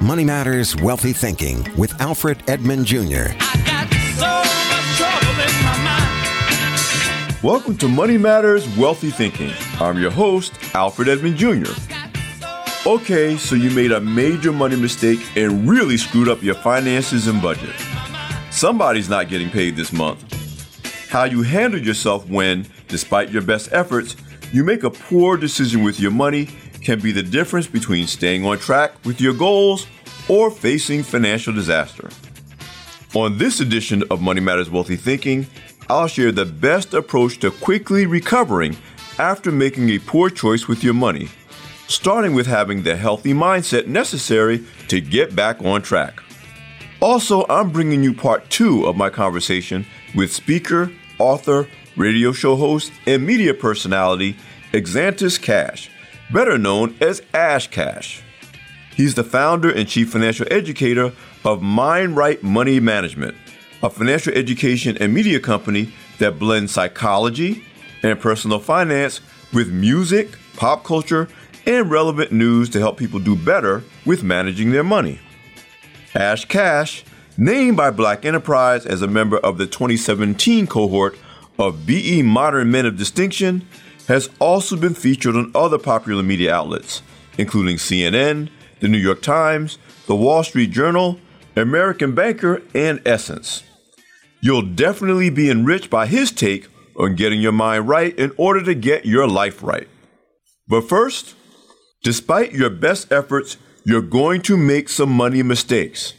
Money Matters Wealthy Thinking with Alfred Edmond Jr. Welcome to Money Matters Wealthy Thinking. I'm your host, Alfred Edmond Jr. Okay, so you made a major money mistake and really screwed up your finances and budget. Somebody's not getting paid this month. How you handle yourself when, despite your best efforts, you make a poor decision with your money can be the difference between staying on track with your goals or facing financial disaster. On this edition of Money Matters Wealthy Thinking, I'll share the best approach to quickly recovering after making a poor choice with your money, starting with having the healthy mindset necessary to get back on track. Also, I'm bringing you part two of my conversation with speaker, author, radio show host, and media personality Xantus Cash, better known as Ash Cash. He's the founder and chief financial educator of Mind Right Money Management, a financial education and media company that blends psychology and personal finance with music, pop culture, and relevant news to help people do better with managing their money. Ash Cash, named by Black Enterprise as a member of the 2017 cohort of BE Modern Men of Distinction, has also been featured on other popular media outlets, including CNN, The New York Times, The Wall Street Journal, American Banker, and Essence. You'll definitely be enriched by his take on getting your mind right in order to get your life right. But first, despite your best efforts, you're going to make some money mistakes.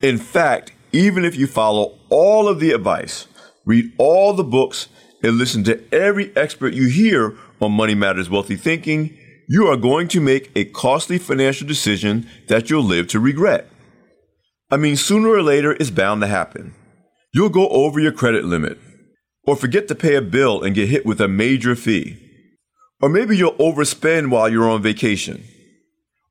In fact, even if you follow all of the advice, read all the books, and listen to every expert you hear on Money Matters Wealthy Thinking, you are going to make a costly financial decision that you'll live to regret. I mean, sooner or later, it's bound to happen. You'll go over your credit limit, or forget to pay a bill and get hit with a major fee. Or maybe you'll overspend while you're on vacation,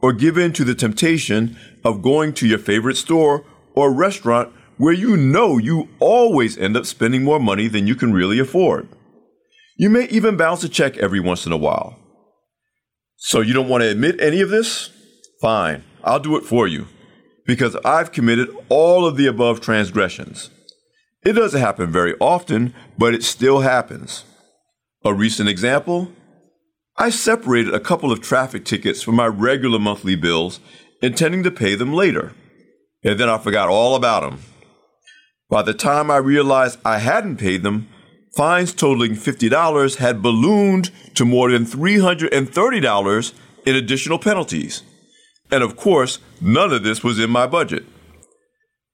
or give in to the temptation of going to your favorite store or restaurant where you know you always end up spending more money than you can really afford. You may even bounce a check every once in a while. So you don't want to admit any of this? Fine, I'll do it for you because I've committed all of the above transgressions. It doesn't happen very often, but it still happens. A recent example I separated a couple of traffic tickets from my regular monthly bills, intending to pay them later. And then I forgot all about them. By the time I realized I hadn't paid them, fines totaling $50 had ballooned to more than $330 in additional penalties. And of course, none of this was in my budget.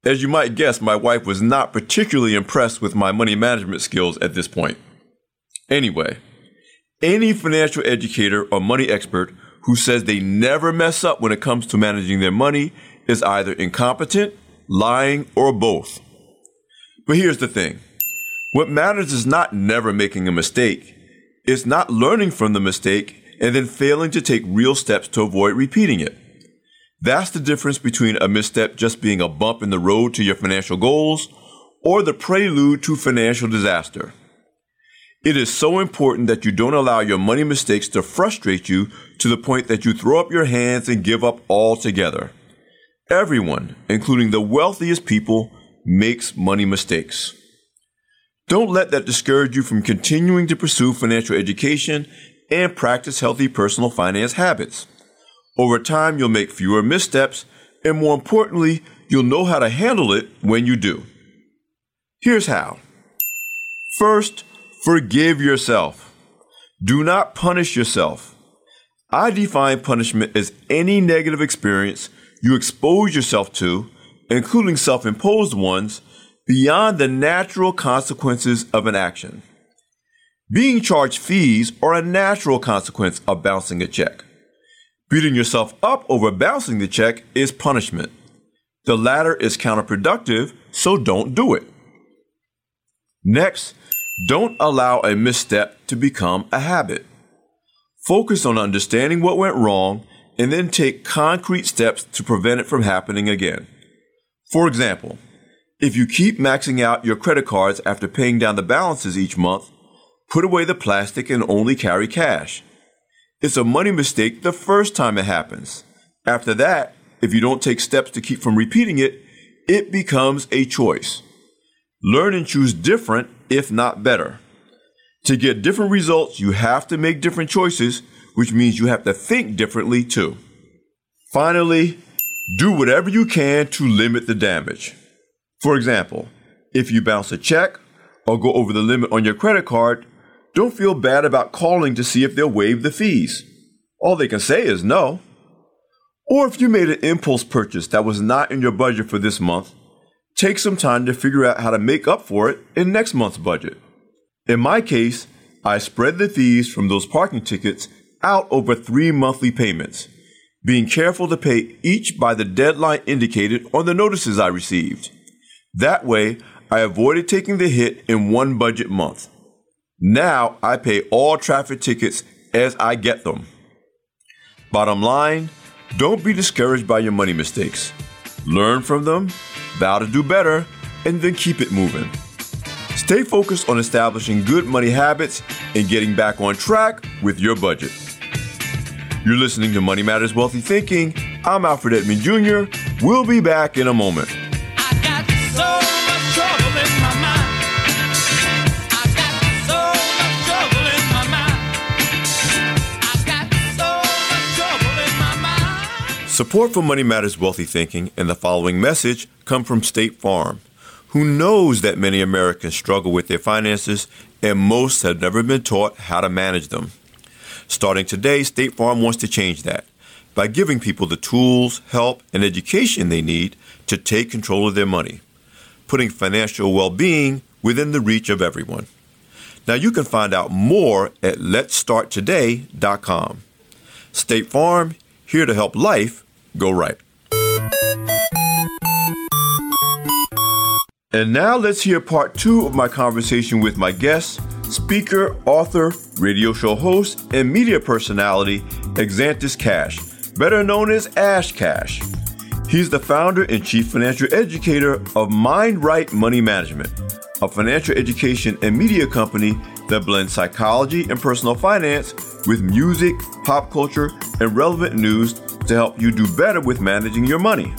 As you might guess, my wife was not particularly impressed with my money management skills at this point. Anyway, any financial educator or money expert who says they never mess up when it comes to managing their money is either incompetent, lying, or both. But here's the thing what matters is not never making a mistake, it's not learning from the mistake and then failing to take real steps to avoid repeating it. That's the difference between a misstep just being a bump in the road to your financial goals or the prelude to financial disaster. It is so important that you don't allow your money mistakes to frustrate you to the point that you throw up your hands and give up altogether. Everyone, including the wealthiest people, makes money mistakes. Don't let that discourage you from continuing to pursue financial education and practice healthy personal finance habits. Over time, you'll make fewer missteps, and more importantly, you'll know how to handle it when you do. Here's how. First, forgive yourself. Do not punish yourself. I define punishment as any negative experience you expose yourself to including self imposed ones, beyond the natural consequences of an action. Being charged fees are a natural consequence of bouncing a check. Beating yourself up over bouncing the check is punishment. The latter is counterproductive, so don't do it. Next, don't allow a misstep to become a habit. Focus on understanding what went wrong and then take concrete steps to prevent it from happening again. For example, if you keep maxing out your credit cards after paying down the balances each month, put away the plastic and only carry cash. It's a money mistake the first time it happens. After that, if you don't take steps to keep from repeating it, it becomes a choice. Learn and choose different, if not better. To get different results, you have to make different choices, which means you have to think differently too. Finally, do whatever you can to limit the damage. For example, if you bounce a check or go over the limit on your credit card, don't feel bad about calling to see if they'll waive the fees. All they can say is no. Or if you made an impulse purchase that was not in your budget for this month, take some time to figure out how to make up for it in next month's budget. In my case, I spread the fees from those parking tickets out over three monthly payments, being careful to pay each by the deadline indicated on the notices I received. That way, I avoided taking the hit in one budget month. Now I pay all traffic tickets as I get them. Bottom line, don't be discouraged by your money mistakes. Learn from them, vow to do better, and then keep it moving. Stay focused on establishing good money habits and getting back on track with your budget. You're listening to Money Matters Wealthy Thinking. I'm Alfred Edmond Jr. We'll be back in a moment. Support for Money Matters Wealthy Thinking and the following message come from State Farm, who knows that many Americans struggle with their finances and most have never been taught how to manage them. Starting today, State Farm wants to change that by giving people the tools, help, and education they need to take control of their money, putting financial well being within the reach of everyone. Now you can find out more at letstarttoday.com. State Farm, here to help life go right. And now let's hear part two of my conversation with my guest, speaker, author, radio show host, and media personality, Xantus Cash, better known as Ash Cash. He's the founder and chief financial educator of Mind Right Money Management, a financial education and media company that blends psychology and personal finance with music, pop culture, and relevant news to help you do better with managing your money.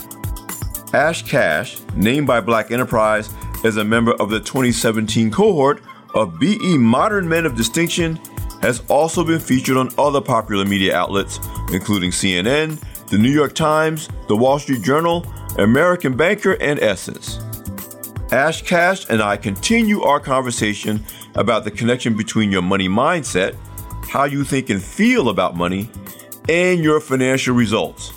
Ash Cash, named by Black Enterprise as a member of the 2017 cohort of BE Modern Men of Distinction, has also been featured on other popular media outlets, including CNN, The New York Times, The Wall Street Journal, American Banker, and Essence. Ash Cash and I continue our conversation about the connection between your money mindset, how you think and feel about money, and your financial results.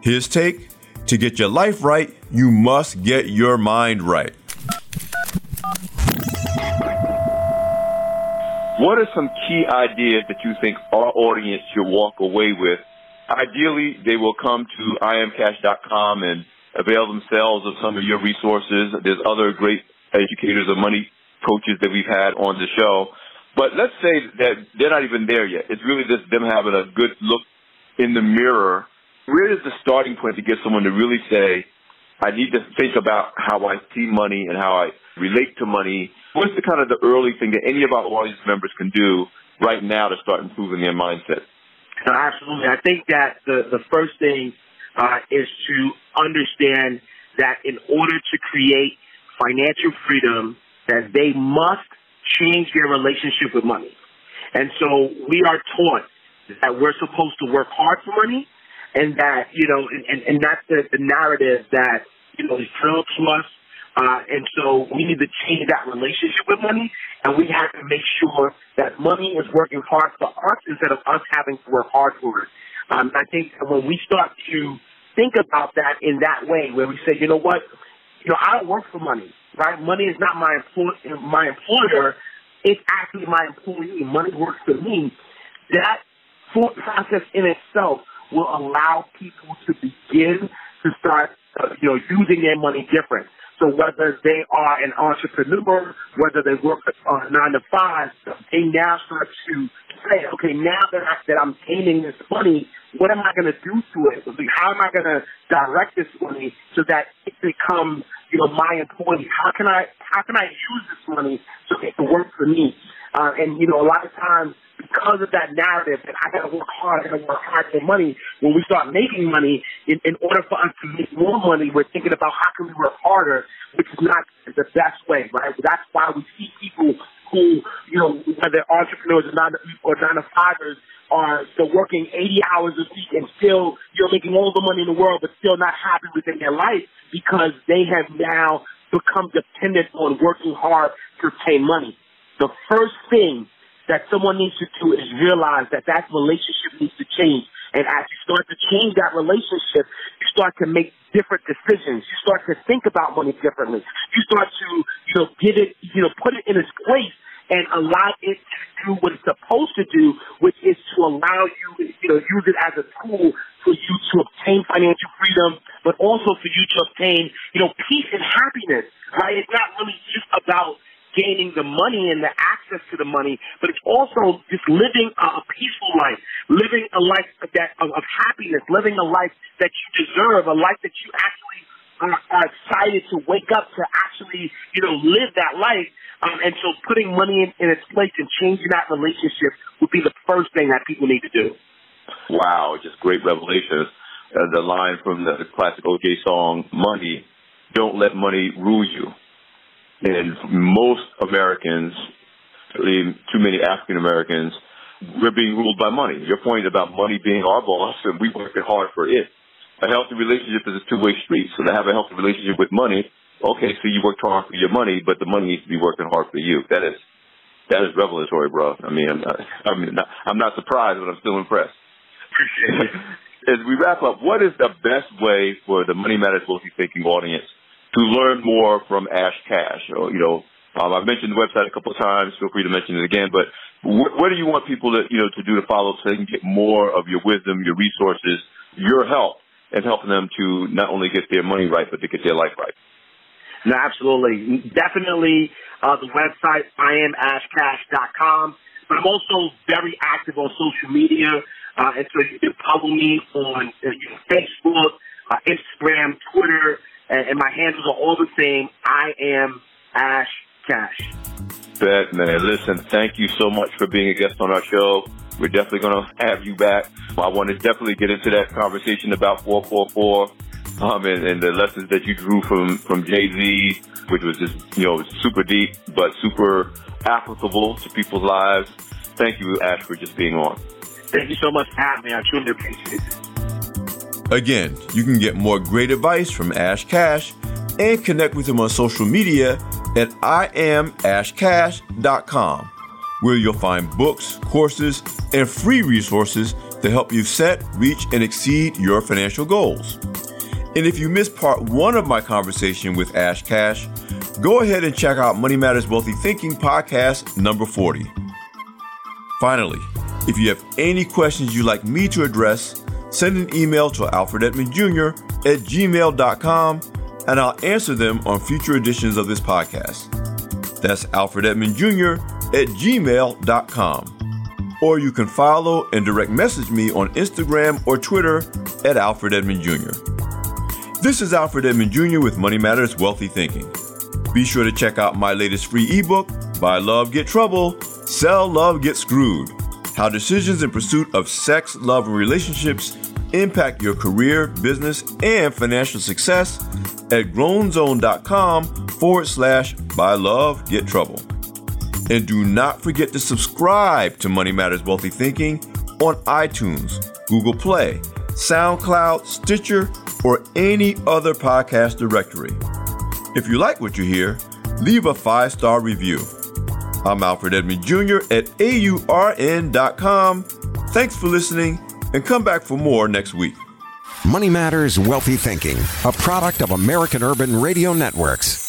His take to get your life right, you must get your mind right. What are some key ideas that you think our audience should walk away with? Ideally, they will come to imcash.com and avail themselves of some of your resources. There's other great educators of money coaches that we've had on the show. But let's say that they're not even there yet. It's really just them having a good look in the mirror, where is the starting point to get someone to really say, I need to think about how I see money and how I relate to money? What's the kind of the early thing that any of our audience members can do right now to start improving their mindset? Absolutely. I think that the, the first thing uh, is to understand that in order to create financial freedom, that they must change their relationship with money. And so we are taught that we're supposed to work hard for money, and that you know, and, and, that's the, the narrative that you know is drilled to us. Uh, and so we need to change that relationship with money, and we have to make sure that money is working hard for us instead of us having to work hard for it. Um, I think when we start to think about that in that way, where we say, you know what, you know, I don't work for money, right? Money is not my employ- my employer; it's actually my employee. Money works for me. That thought process in itself will allow people to begin to start, uh, you know, using their money different. So whether they are an entrepreneur, whether they work uh, nine to five, they now start to say, okay, now that, I, that I'm gaining this money, what am I going to do to it? How am I going to direct this money so that it becomes, you know, my employee? How can I, how can I use this money so it can work for me? Uh, and you know, a lot of times because of that narrative that I gotta work hard, I gotta work hard for money. When we start making money, in, in order for us to make more money, we're thinking about how can we work harder, which is not the best way, right? That's why we see people who, you know, whether entrepreneurs or nine or nine to fivers are still working 80 hours a week and still, you're making all the money in the world, but still not happy within their life because they have now become dependent on working hard to pay money. The first thing that someone needs to do is realize that that relationship needs to change. And as you start to change that relationship, you start to make different decisions. You start to think about money differently. You start to, you know, get it, you know, put it in its place and allow it to do what it's supposed to do, which is to allow you, you know, use it as a tool for you to obtain financial freedom, but also for you to obtain, you know, peace and happiness, right? It's not really just about gaining the money and the access to the money, but it's also just living a, peaceful life, living a life that of, of happiness, living a life that you deserve, a life that you actually are, are excited to wake up to actually, you know, live that life. Um, and so putting money in, in its place and changing that relationship would be the first thing that people need to do. Wow, just great revelations. Uh, the line from the classic O'Jays song, Money, don't let money rule you. And most Americans, too many African Americans, we're being ruled by money. Your point about money being our boss and we working hard for it. A healthy relationship is a two-way street. So to have a healthy relationship with money, okay, so you worked hard for your money, but the money needs to be working hard for you. That is, that is revelatory, bro. I mean, I'm not, I mean, not, I'm not surprised, but I'm still impressed. Appreciate it. As we wrap up, what is the best way for the Money Matters Wealthy Thinking audience to learn more from Ash Cash. You know, um, I've mentioned the website a couple of times. Feel free to mention it again. But wh- what do you want people to, you know, to do to follow so they can get more of your wisdom, your resources, your help, and helping them to not only get their money right, but to get their life right? No, absolutely. Definitely uh, the website, iamashcash.com. But I'm also very active on social media. Uh, and so you can follow me on uh, Facebook, uh, Instagram, Twitter, and, and my handles are all the same. I am Ash Cash. Bet, man. Listen, thank you so much for being a guest on our show. We're definitely going to have you back. I want to definitely get into that conversation about 444 um, and, and the lessons that you drew from, from Jay-Z, which was just, you know, super deep, but super applicable to people's lives. Thank you, Ash, for just being on. Thank you so much for having me. I truly appreciate it. Again, you can get more great advice from Ash Cash and connect with him on social media at iamashcash.com, where you'll find books, courses, and free resources to help you set, reach, and exceed your financial goals. And if you missed part one of my conversation with Ash Cash, go ahead and check out Money Matters Wealthy Thinking podcast number 40. Finally, if you have any questions you'd like me to address, send an email to Alfred Edmond Jr. at gmail.com and I'll answer them on future editions of this podcast. That's Alfred Edmond Jr. at gmail.com. Or you can follow and direct message me on Instagram or Twitter at Alfred Edmond Jr. This is Alfred Edmond Jr. with Money Matters Wealthy Thinking. Be sure to check out my latest free ebook, Buy Love, Get Trouble, Sell Love, Get Screwed how decisions in pursuit of sex, love, and relationships impact your career, business, and financial success at grownzone.com forward slash buy love, get trouble. And do not forget to subscribe to Money Matters Wealthy Thinking on iTunes, Google Play, SoundCloud, Stitcher, or any other podcast directory. If you like what you hear, leave a five star review. I'm Alfred Edmond Jr. at AURN.com. Thanks for listening and come back for more next week. Money Matters Wealthy Thinking, a product of American Urban Radio Networks.